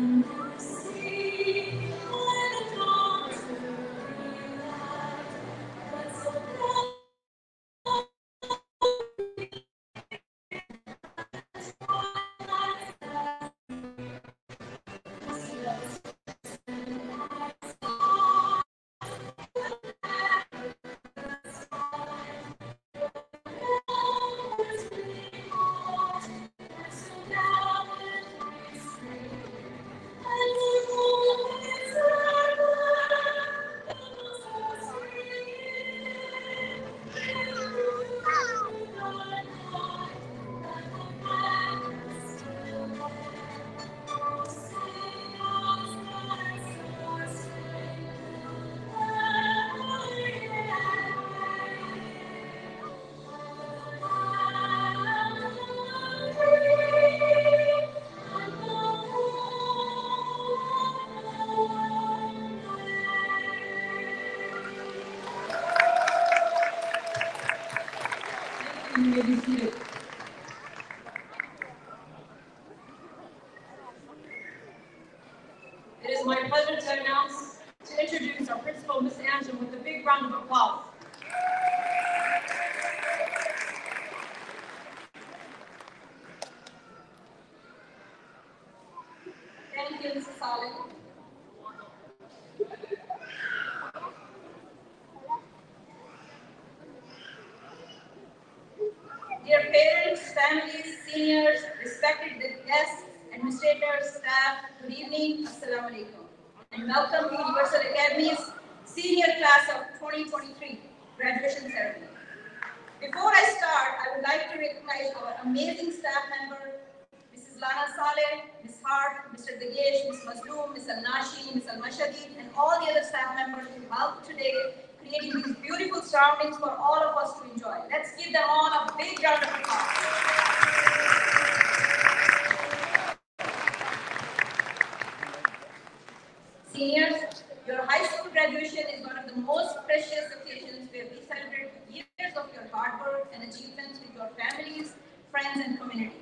and see. Like to recognize our amazing staff member, Mrs. Lana Saleh, Ms. Hart, Mr. Dagesh, Ms. Mazloom, Ms. Al-Nashi, Ms. Al-Mashadi, and all the other staff members who helped today creating these beautiful surroundings for all of us to enjoy. Let's give them all a big round of applause. Seniors, your high school graduation is one of the most precious occasions where we celebrate hard work and achievements with your families, friends, and community.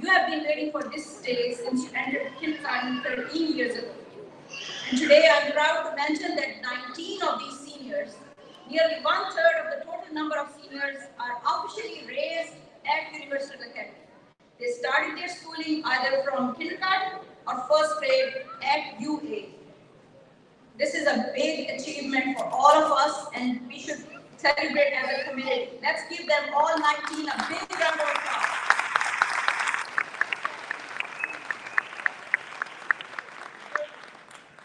You have been waiting for this day since you entered kindergarten 13 years ago. And today I'm proud to mention that 19 of these seniors, nearly one third of the total number of seniors, are officially raised at Universal Academy. They started their schooling either from kindergarten or first grade at UA. This is a big achievement for all of us, and we should celebrate as a community. Let's give them all 19 a big round of applause.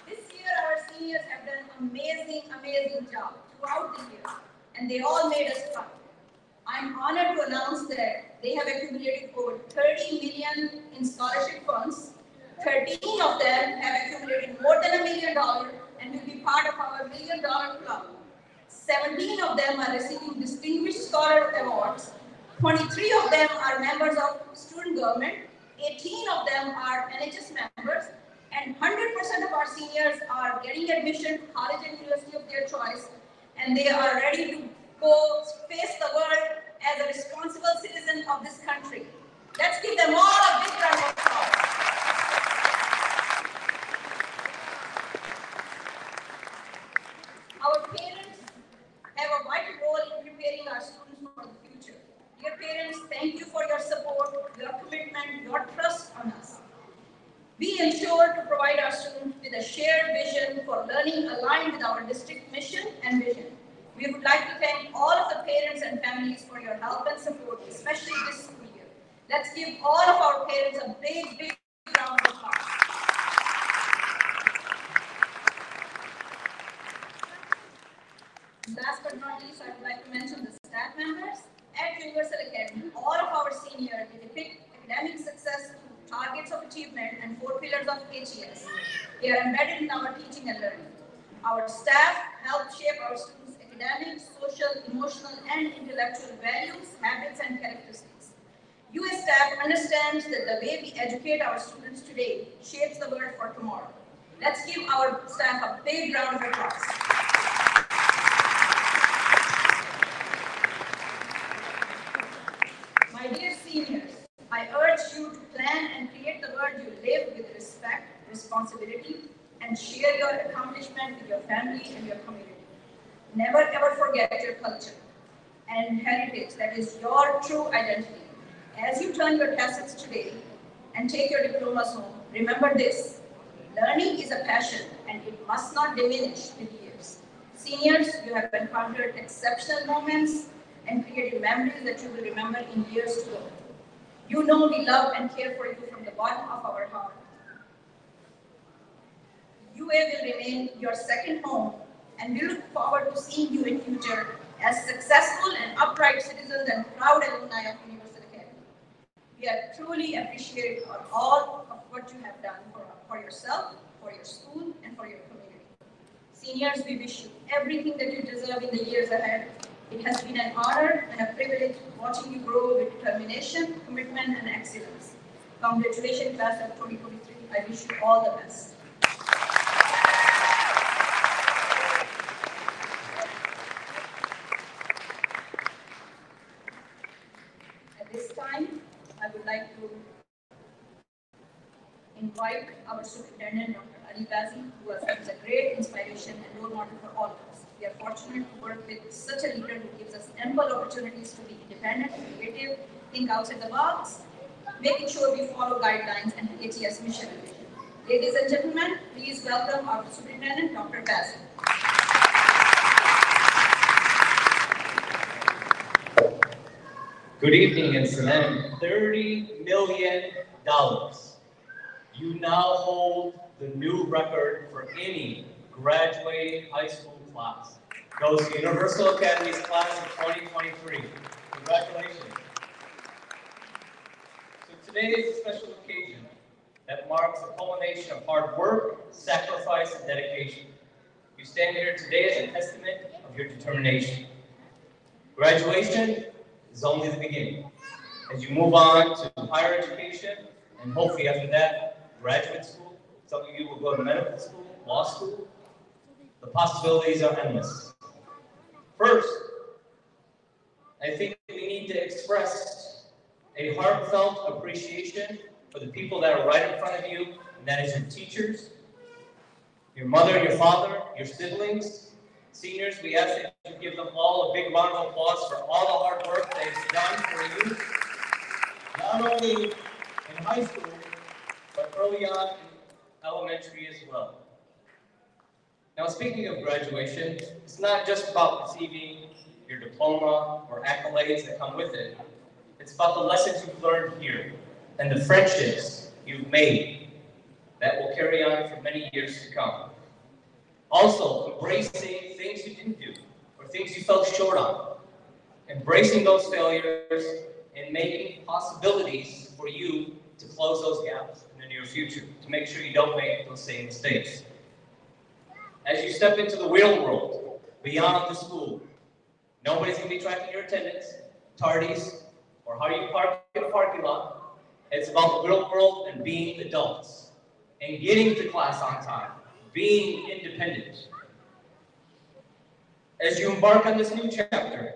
This year, our seniors have done an amazing, amazing job throughout the year, and they all made us proud. I'm honored to announce that they have accumulated over 30 million in scholarship funds. 13 of them have accumulated more than a million dollars and will be part of our million dollar club. 17 of them are receiving distinguished scholar awards. 23 of them are members of student government. 18 of them are NHS members. And 100% of our seniors are getting admission to college and university of their choice. And they are ready to go face the world as a responsible citizen of this country. Let's give them all a big round of applause. Our parents have a vital role in preparing our students for the future. Dear parents, thank you for your support, your commitment, your trust on us. We ensure to provide our students with a shared vision for learning aligned with our district mission and vision. We would like to thank all of the parents and families for your help and support, especially this school year. Let's give all of our parents a big, big round of applause. Last but not least, I would like to mention the staff members. At Universal Academy, all of our seniors we depict academic success through targets of achievement and four pillars of HES. They are embedded in our teaching and learning. Our staff help shape our students' academic, social, emotional, and intellectual values, habits, and characteristics. US staff understands that the way we educate our students today shapes the world for tomorrow. Let's give our staff a big round of applause. My dear seniors, I urge you to plan and create the world you live with respect, responsibility, and share your accomplishment with your family and your community. Never ever forget your culture and heritage that is your true identity. As you turn your tassels today and take your diplomas home, remember this. Learning is a passion and it must not diminish with years. Seniors, you have encountered exceptional moments and created memories that you will remember in years to come. You know we love and care for you from the bottom of our heart. UA will remain your second home and we look forward to seeing you in future as successful and upright citizens and proud alumni of Universal Academy. We are truly appreciative of all of what you have done for, for yourself, for your school, and for your community. Seniors, we wish you everything that you deserve in the years ahead. It has been an honor and a privilege watching you grow with determination, commitment, and excellence. Congratulations, class of 2023. I wish you all the best. At this time, I would like to our superintendent, Dr. Ali Bazi, who has been a great inspiration and role model for all of us. We are fortunate to work with such a leader who gives us ample opportunities to be independent, creative, think outside the box, making sure we follow guidelines and ATS mission and vision. Ladies and gentlemen, please welcome our superintendent, Dr. Basil. Good evening and salam. Thirty million dollars. You now hold the new record for any graduating high school class. Goes to Universal Academy's class of 2023. Congratulations. So today is a special occasion that marks the culmination of hard work, sacrifice, and dedication. You stand here today as a testament of your determination. Graduation is only the beginning. As you move on to higher education, and hopefully after that, graduate school, some of you will go to medical school, law school, the possibilities are endless. First, I think we need to express a heartfelt appreciation for the people that are right in front of you, and that is your teachers, your mother, your father, your siblings, Seniors, we ask that you give them all a big round of applause for all the hard work they've done for you, not only in high school, but early on in elementary as well. Now, speaking of graduation, it's not just about receiving your diploma or accolades that come with it. It's about the lessons you've learned here and the friendships you've made that will carry on for many years to come. Also, embracing things you didn't do or things you fell short on. Embracing those failures and making possibilities for you to close those gaps near future, to make sure you don't make those same mistakes. As you step into the real world, beyond the school, nobody's gonna be tracking your attendance, tardies, or how you park in the parking lot. It's about the real world and being adults and getting to class on time being independent. As you embark on this new chapter,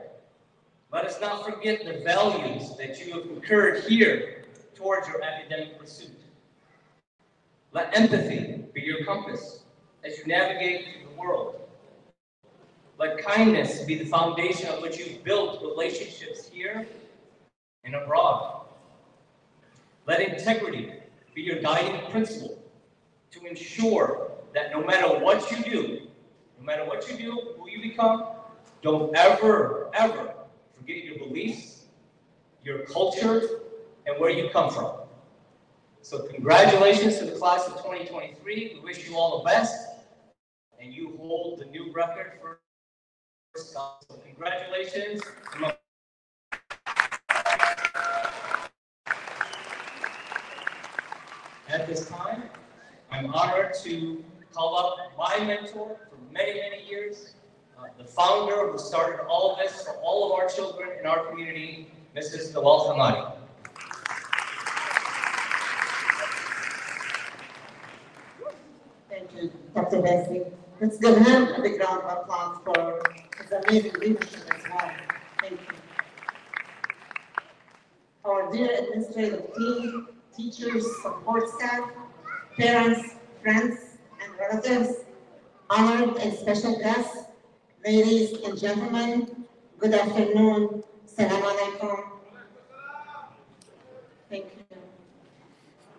let us not forget the values that you have incurred here towards your academic pursuit. Let empathy be your compass as you navigate the world. Let kindness be the foundation of which you've built relationships here and abroad. Let integrity be your guiding principle to ensure that no matter what you do, no matter what you do, who you become, don't ever, ever forget your beliefs, your culture, and where you come from. So congratulations to the class of 2023. We wish you all the best, and you hold the new record for so congratulations. At this time, I'm honored to call up my mentor for many, many years, uh, the founder who started all of this for all of our children in our community, Mrs. Nawal Hamadi. Thank you, Dr. Let's give him a big round of applause for his amazing leadership as well. Thank you. Our dear administrative team, teachers, support staff, parents, friends, and relatives, honored and special guests, ladies and gentlemen, good afternoon. Salam alaikum. Thank you.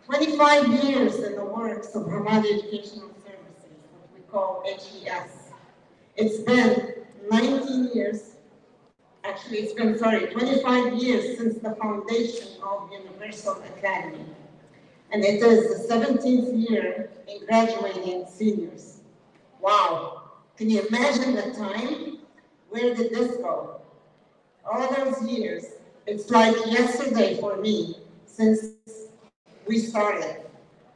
25 years in the works of Hamadi Educational what we call HES. It's been 19 years, actually it's been, sorry, 25 years since the foundation of Universal Academy and it is the 17th year in graduating seniors. Wow, can you imagine the time? Where did this go? All those years, it's like yesterday for me since we started.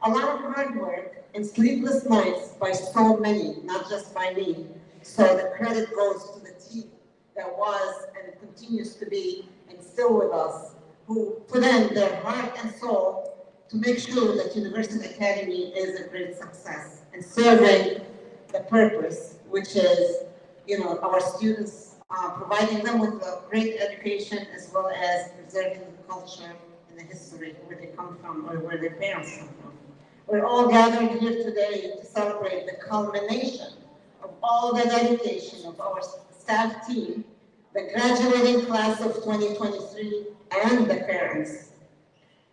A lot of hard work and sleepless nights by so many, not just by me. So the credit goes to the team that was and continues to be and still with us, who put in their heart and soul to make sure that Universal Academy is a great success and serving the purpose, which is, you know, our students, uh, providing them with a great education as well as preserving the culture and the history where they come from or where their parents come from. We're all gathered here today to celebrate the culmination of all the dedication of our staff team, the graduating class of 2023, and the parents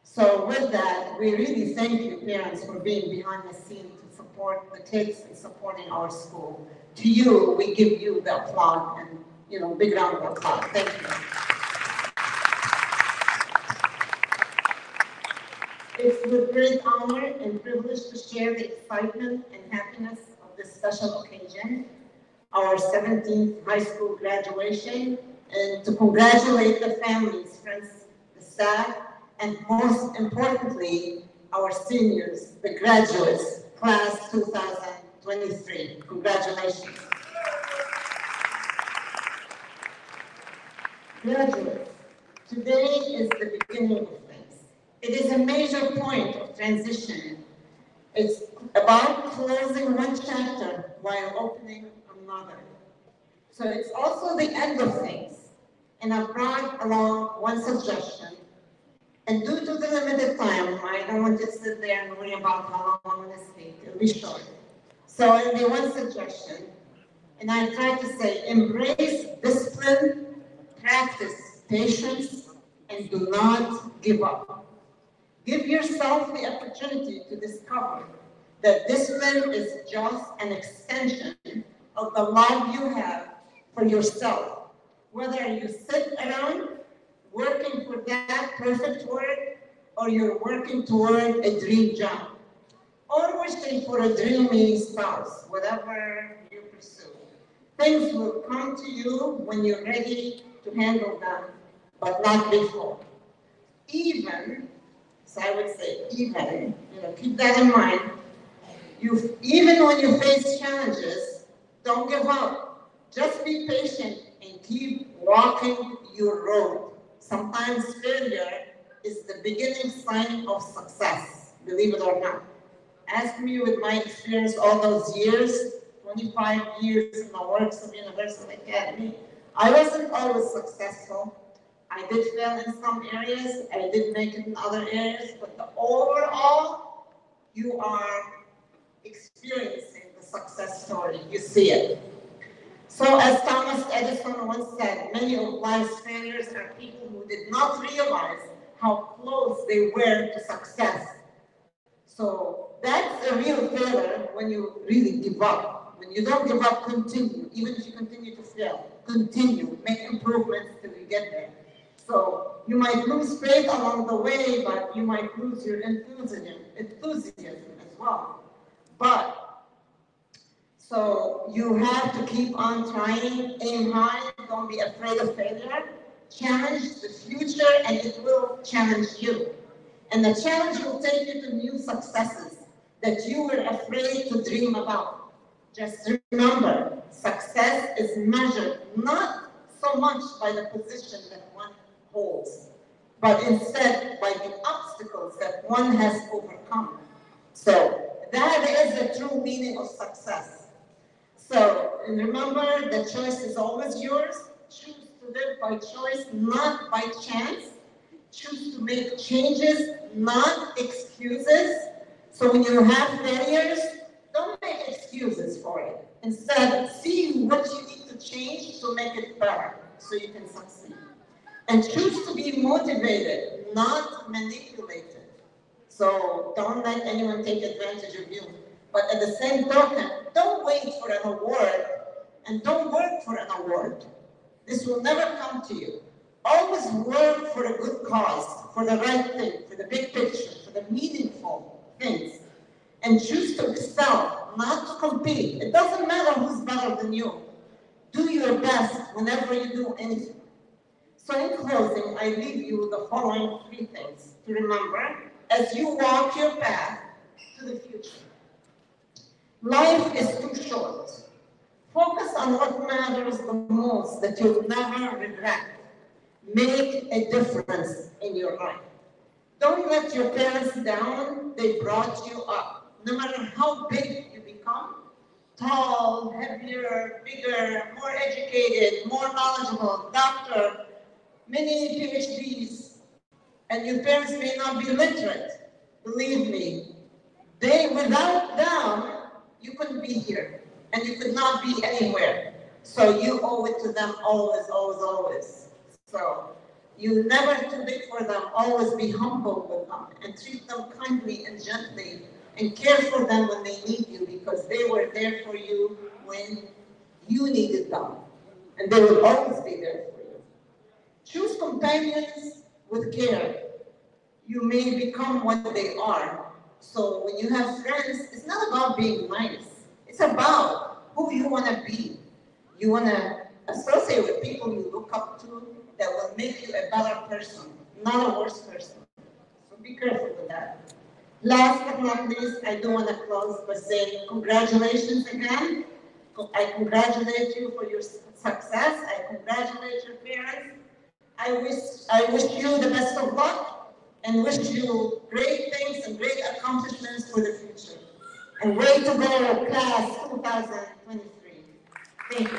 So with that, we really thank you, parents, for being behind the scenes to support the kids and supporting our school. To you, we give you the applause and, you know, big round of applause. Thank you. It's with great honor and privilege to share the excitement and happiness of this special occasion, our 17th high school graduation, and to congratulate the families, friends, the staff, and most importantly, our seniors, the graduates, class 2023. Congratulations. Graduates, today is the beginning of. It is a major point of transition. It's about closing one chapter while opening another. So it's also the end of things. And I brought along one suggestion. And due to the limited time, I don't want to sit there and worry about how long I'm gonna speak, it'll be short. So it'll be one suggestion. And I try to say, embrace discipline, practice patience, and do not give up. Give yourself the opportunity to discover that discipline is just an extension of the love you have for yourself. Whether you sit around working for that perfect work, or you're working toward a dream job, or wishing for a dreamy spouse, whatever you pursue. Things will come to you when you're ready to handle them, but not before. Even, so I would say, even, you know, keep that in mind. You, even when you face challenges, don't give up. Just be patient and keep walking your road. Sometimes failure is the beginning sign of success, believe it or not. Ask me with my experience all those years, 25 years in the works of Universal Academy, I wasn't always successful. I did fail in some areas, I did make it in other areas, but the overall, you are experiencing the success story. You see it. So as Thomas Edison once said, many of life's failures are people who did not realize how close they were to success. So that's a real failure when you really give up. When you don't give up, continue. Even if you continue to fail, continue. Make improvements till you get there. So you might lose faith along the way, but you might lose your enthusiasm, enthusiasm as well. But so you have to keep on trying, aim high, don't be afraid of failure. Challenge the future and it will challenge you. And the challenge will take you to new successes that you were afraid to dream about. Just remember, success is measured not so much by the position that holds, but instead by the obstacles that one has overcome. So that is the true meaning of success. So remember, the choice is always yours. Choose to live by choice, not by chance. Choose to make changes, not excuses. So when you have failures, don't make excuses for it. Instead, see what you need to change to make it better so you can succeed. And choose to be motivated, not manipulated. So don't let anyone take advantage of you. But at the same token, don't wait for an award and don't work for an award. This will never come to you. Always work for a good cause, for the right thing, for the big picture, for the meaningful things. And choose to excel, not to compete. It doesn't matter who's better than you. Do your best whenever you do anything. So in closing, I leave you the following three things to remember as you walk your path to the future. Life is too short. Focus on what matters the most that you'll never regret. Make a difference in your life. Don't let your parents down. They brought you up. No matter how big you become, tall, heavier, bigger, more educated, more knowledgeable, doctor, many PhDs, and your parents may not be literate. Believe me, they, without them, you couldn't be here and you could not be anywhere. So you owe it to them always, always, always. So You never too big for them, always be humble with them and treat them kindly and gently and care for them when they need you because they were there for you when you needed them. And they will always be there. Choose companions with care. You may become what they are. So when you have friends, it's not about being nice. It's about who you want to be. You want to associate with people you look up to that will make you a better person, not a worse person. So be careful with that. Last but not least, I do want to close by saying congratulations again. I congratulate you for your success. I congratulate your parents. I wish, I wish you the best of luck and wish you great things and great accomplishments for the future. And way to go, class 2023. Thank you.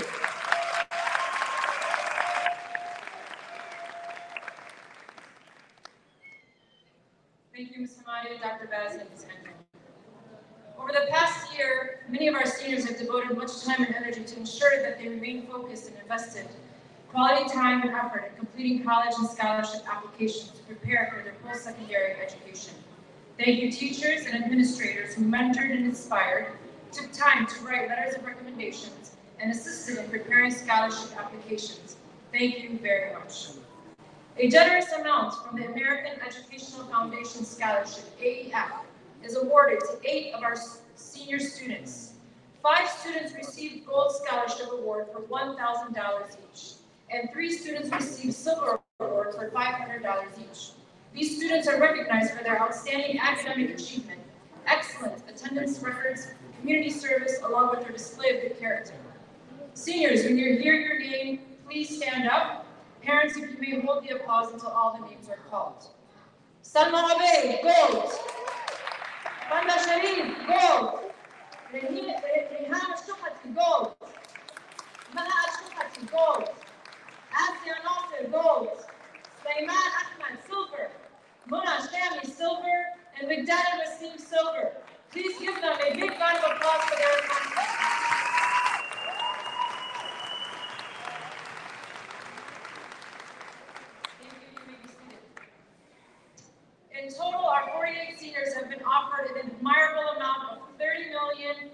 Thank you, Ms. Hamadi Dr. Baz and Ms. Over the past year, many of our seniors have devoted much time and energy to ensure that they remain focused and invested quality time and effort in completing college and scholarship applications to prepare for their post-secondary education. Thank you, teachers and administrators who mentored and inspired, took time to write letters of recommendations, and assisted in preparing scholarship applications. Thank you very much. A generous amount from the American Educational Foundation Scholarship, AEF, is awarded to eight of our senior students. Five students received Gold Scholarship Award for $1,000 each, and three students received Silver awards for $500 each. These students are recognized for their outstanding academic achievement, excellent attendance records, community service, along with their display of good character. Seniors, when you hear your name, please stand up. Parents, if you may hold the applause until all the names are called. Salma Abe, gold. Banda Sharif, gold. Rehan Rehan Shukati, gold. Maha Shukati, gold. Asya Nasser, gold. Sulaiman Ahmed, silver. Mona Shami, silver. And Vigdana Wasim, silver. Please give them a big round of applause for their accomplishments. In total, our 48 seniors have been offered an admirable amount of $30,410,000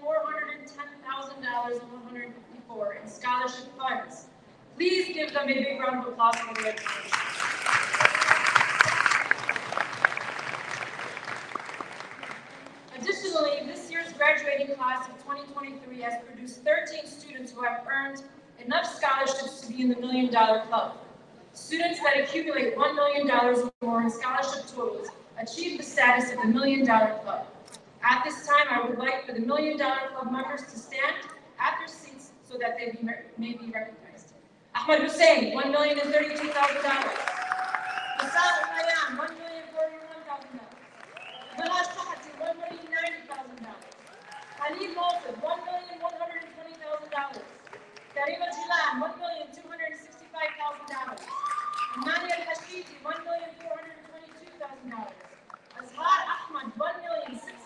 and 154 in scholarship funds. Please give them a big round of applause for their. Additionally, this year's graduating class of 2023 has produced 13 students who have earned enough scholarships to be in the Million Dollar Club. Students that accumulate $1 million or more in scholarship totals achieve the status of the Million Dollar Club. At this time, I would like for the Million Dollar Club members to stand at their seats so that they be, may be recognized. Ahmed Hussein, $1 million and $32,000. Hassan Umayyan, $1 million $41,000. Bilal Shahati, $1 million $90,000. Khalid Mosif, $1 million $120,000. Karima Jilan, $1 million $265,000. Imani Al-Hashidi, $1 million Azhar Ahmad, $1 million $696,000.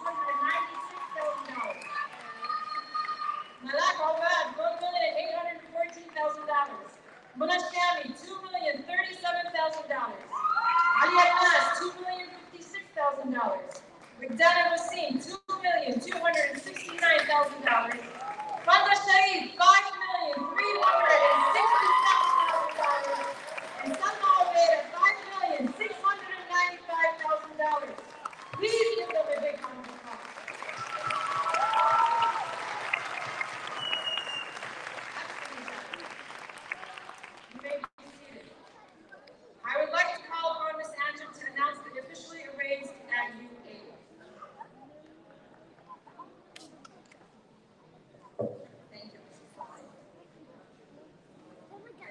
Malak Awad, $1 million $814,000. Muna Shami, $2 million $37,000. Ali Abbas, $2 million $56,000. Rigdana Wasim, $2 million $269,000. Fanda Sharif, $5 million $360,000. And Salma Obeda, $5 million $695,000. Please give them a big round of applause. You may be seated. I would like to call upon Ms. Angel to announce the officially arranged at UA. Thank you.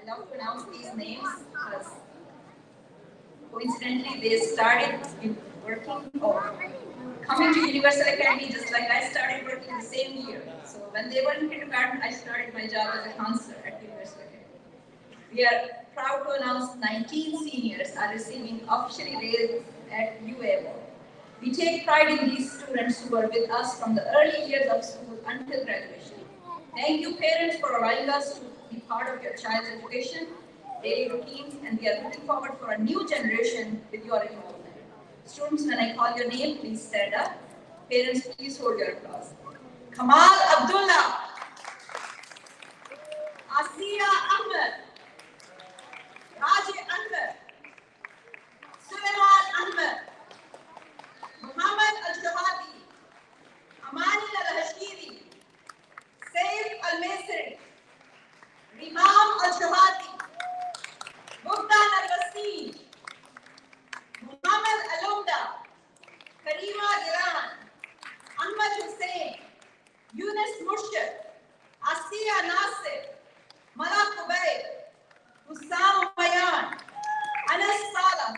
To announce these names because coincidentally they started working or coming to Universal Academy just like I started working the same year. So when they were in kindergarten, I started my job as a counselor at Universal Academy. We are proud to announce 19 seniors are receiving officially raised at UA. We take pride in these students who were with us from the early years of school until graduation. Thank you, parents, for allowing us to part of your child's education. daily routines, and we are looking forward for a new generation with your involvement. Students, when I call your name, please stand up. Parents, please hold your applause. Kamal Abdullah. Asiya Ahmed. Raji Anwar. Suleiman Ahmed. Muhammad Al-Jawadi. Amani Al-Hashiri. Saif Al-Misri. Rimam Al-Jawadi. Bogdan Al-Wasim. Muhammad Alumda. Karima Giran. Ahmad Hussain. Yunus Murshid. Asiya Nasir. Malak Kubayr. Hussam Bayan. Anas Salah.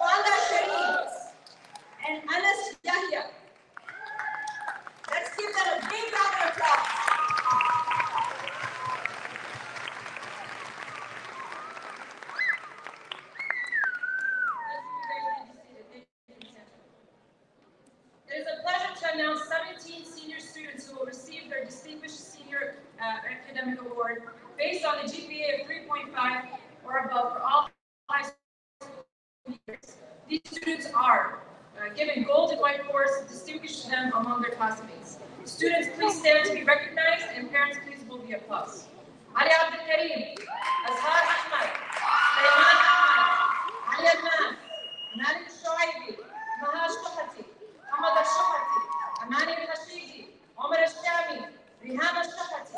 Wanda Sharif. And Anas Yahya. Let's give them a big round of applause. It is a pleasure to announce 17 senior students who will receive their Distinguished Senior uh, Academic Award based on a GPA of 3.5 or above for all high school years. These students are uh, given gold and white awards to distinguish them among their classmates. Students, please stand to be recognized, and parents, please will be applause. Ali Abdul Karim, Azhar Ahmad, Sulaiman Ahmad, Ali Adnan, Malik Shoaibi, Mahaj Shahati, محمد الشحتي، أماني الخشيجي، عمر الشامي، ريهام الشحتي،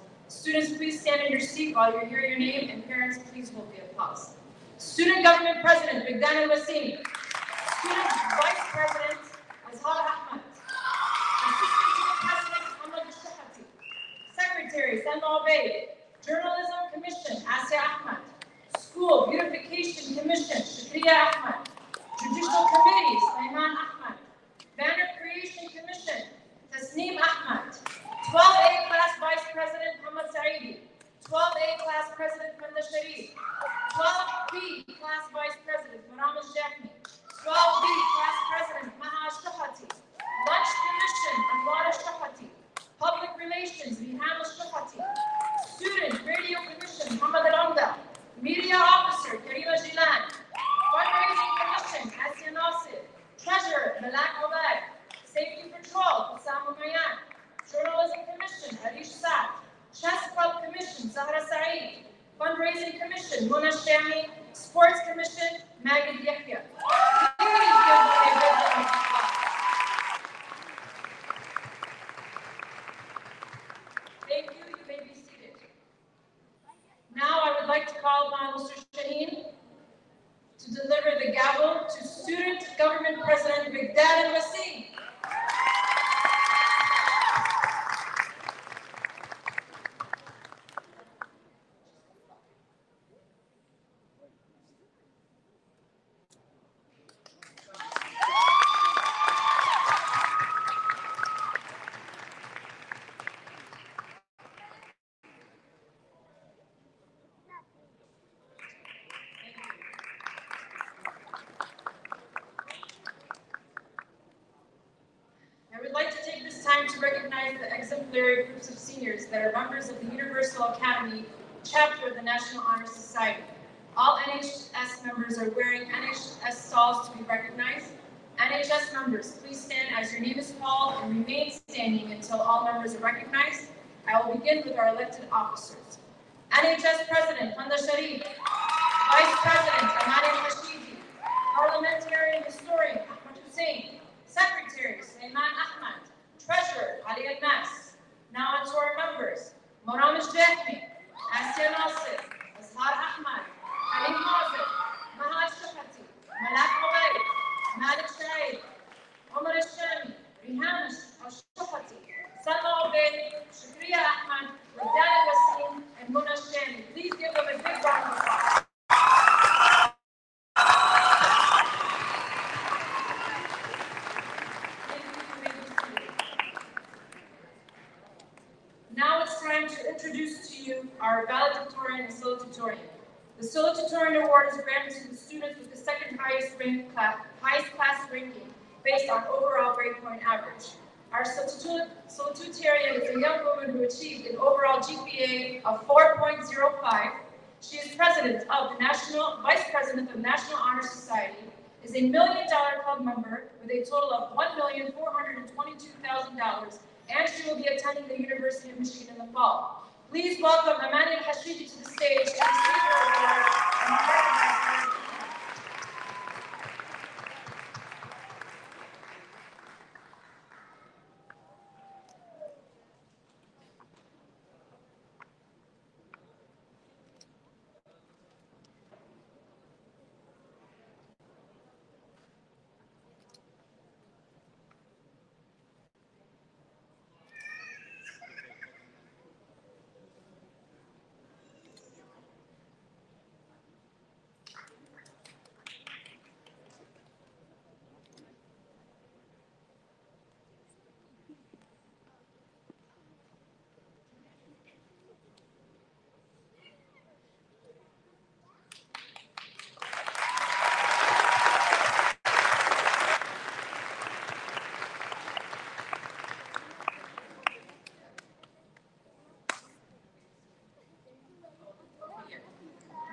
Students, please stand in your seat while you hear your name, and parents, please hold the applause. Student Government President, Bigdan Al-Wasim. Student Vice President, Azhar Ahmad. Assistant to the President, Muhammad Al-Shahati. Secretary, Salma Obeid. Journalism Commission, Asya Ahmad. School Beautification Commission, Shukriya Ahmad. Judicial Committee, Sulaiman Ahmad. Banner Creation Commission, Tasneem Ahmad. 12A Class Vice President, Muhammad Saidi. 12A Class President, Manda Sharif. 12B Class Vice President, Maram Jafni. 12B Class President, Maha Shahati. Lunch Commission, Anwar Shahati. Public Relations, Riham Shahati. Student Radio Commission, Muhammad Al-Amda. Media Officer, Karima Jilan. Fundraising Commission, Asya Nasir. Treasurer, Malak Obad. Safety Patrol, Hussam Umayyan. Journalism Commission, Harish Saad. Chess Club Commission, Zahra Saeed. Fundraising Commission, Mona Shami. Sports Commission, Magid Yahya. Introduce to you our valedictorian and salutatorian. The salutatorian award is granted to the students with the second highest rank class, highest class ranking based on overall grade point average. Our salutator- salutatorian is a young woman who achieved an overall GPA of 4.05. She is president of the National, vice president of National Honor Society, is a million dollar club member with a total of $1,422,000, and she will be attending the University of Michigan in the fall. Please welcome Amani Hashidi to the stage award and recognize her.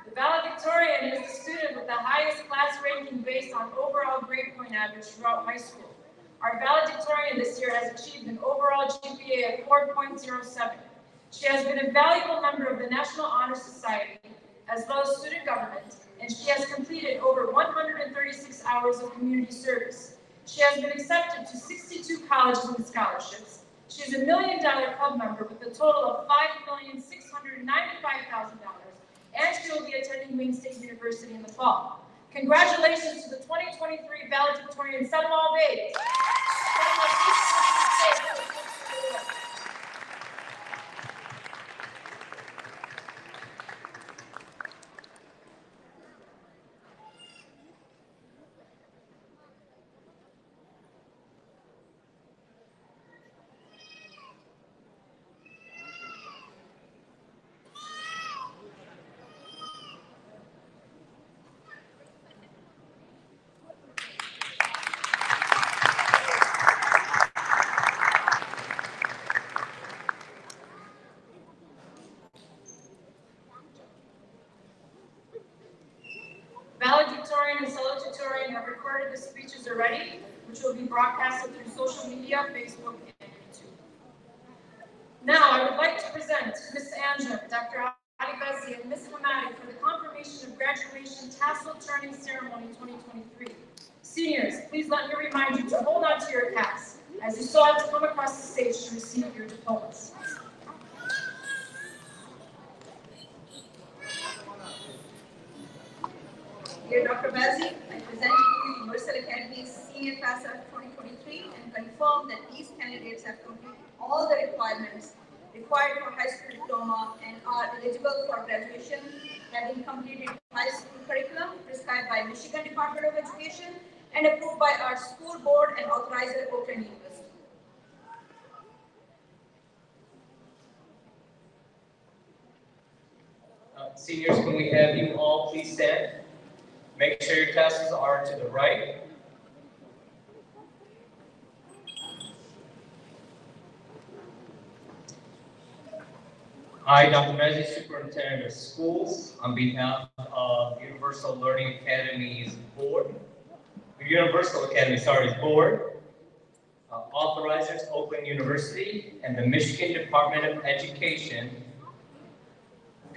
The valedictorian is the student with the highest class ranking based on overall grade point average throughout high school. Our valedictorian this year has achieved an overall GPA of 4.07. She has been a valuable member of the National Honor Society as well as student government, and she has completed over 136 hours of community service. She has been accepted to 62 colleges with scholarships. She is a million dollar club member with a total of $5,695,000 and she will be attending Wayne State University in the fall. Congratulations to the 2023 valedictorian, Salma Bates. Salma, please come to the stage. Valedictorian and salutatorian have recorded the speeches already, which will be broadcasted through social media, Facebook, and YouTube. Now, I would like to present Ms. Anja, Dr. Ali Bazzi, and Ms. Hamadi for the confirmation of graduation tassel turning ceremony 2023. Seniors, please let me remind you to hold on to your caps as you saw to come across the stage to receive your diplomas. Dear Dr. Bazzi, I present to you the Universal Academy's senior class of 2023 and confirm that these candidates have completed all the requirements required for high school diploma and are eligible for graduation, having completed high school curriculum prescribed by Michigan Department of Education and approved by our school board and authorizer Oakland University. Uh, Seniors, can we have you all please stand? Make sure your tassels are to the right. I, Dr. Bazzi, Superintendent of Schools, on behalf of Universal Learning Academy's board, Universal Academy, sorry, board, uh, authorizes Oakland University and the Michigan Department of Education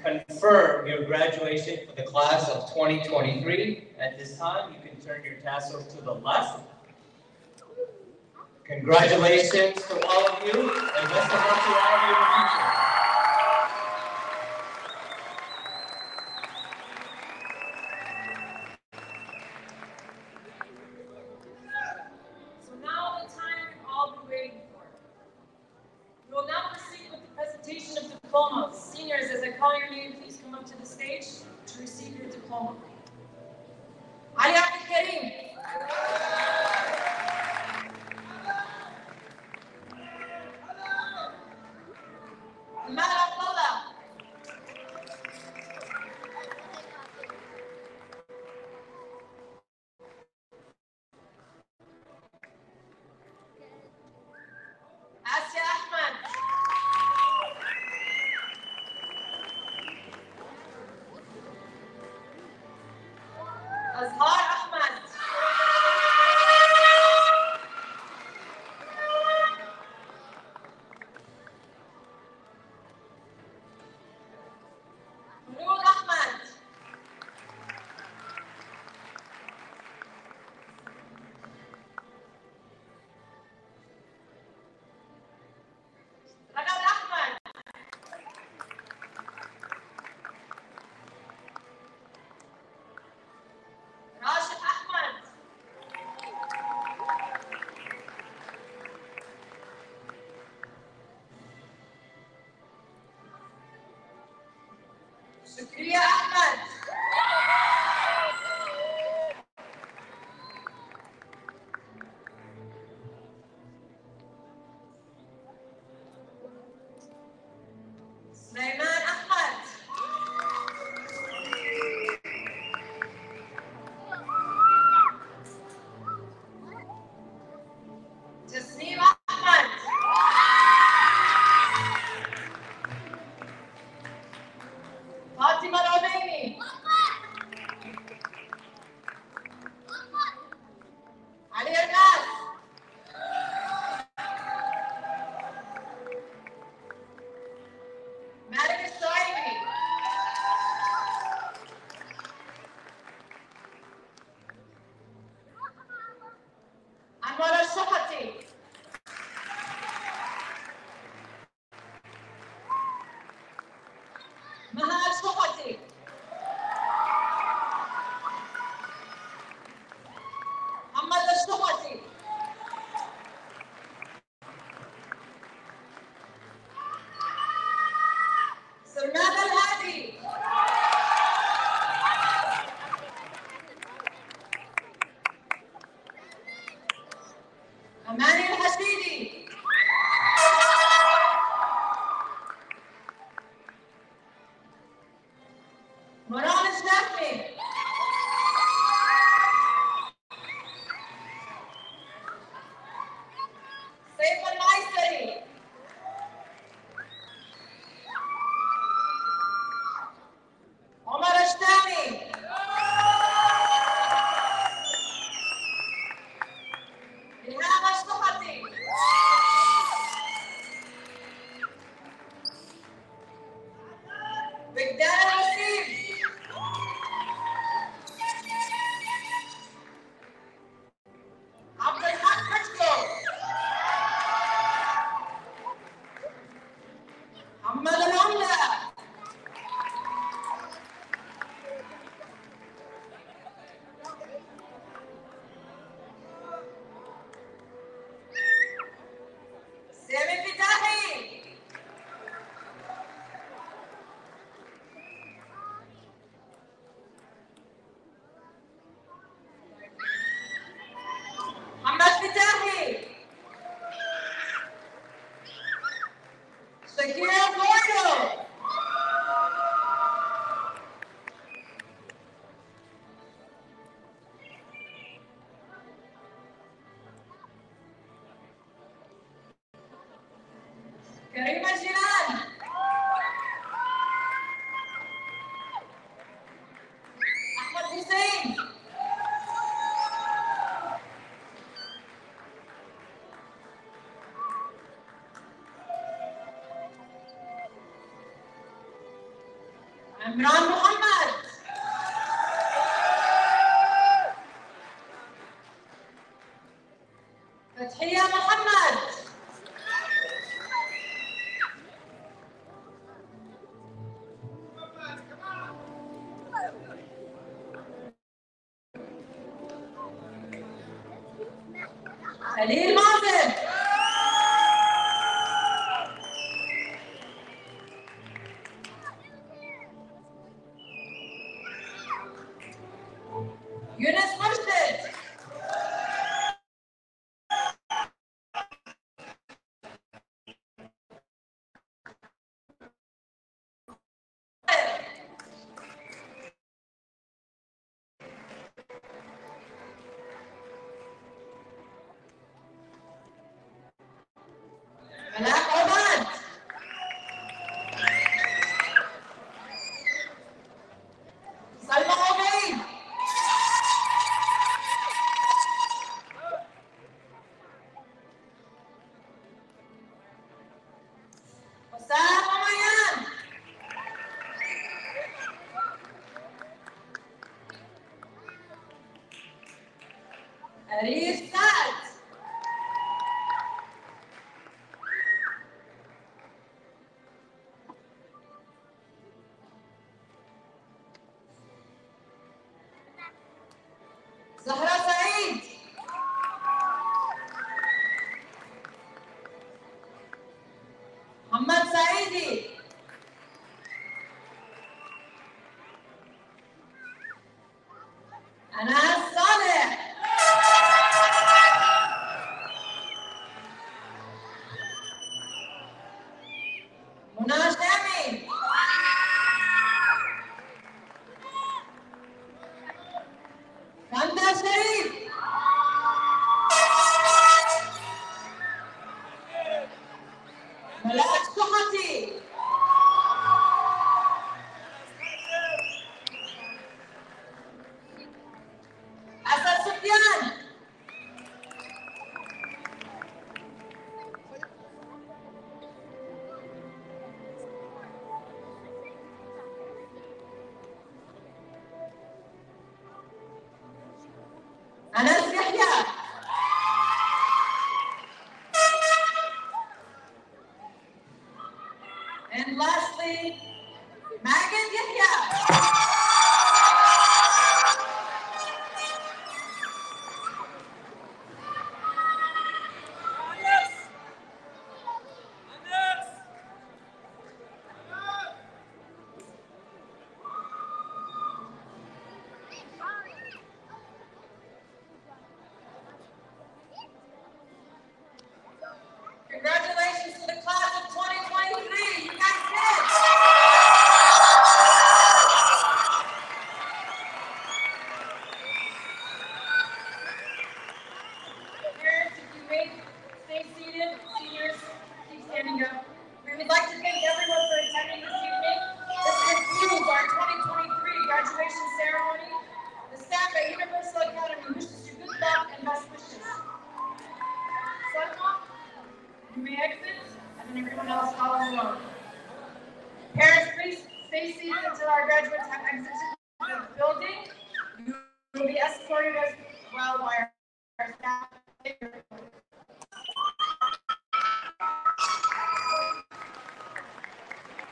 confirm your graduation for the class of 2023. At this time, you can turn your tassels to the left. Congratulations to all of you, and best of luck to all of you in the future. So now the time you've all been waiting for. We will now proceed with the presentation of diplomas. Seniors, as I call your name, please come up to the stage to receive عمران محمد. فتحية محمد. خليل مازن. seguir.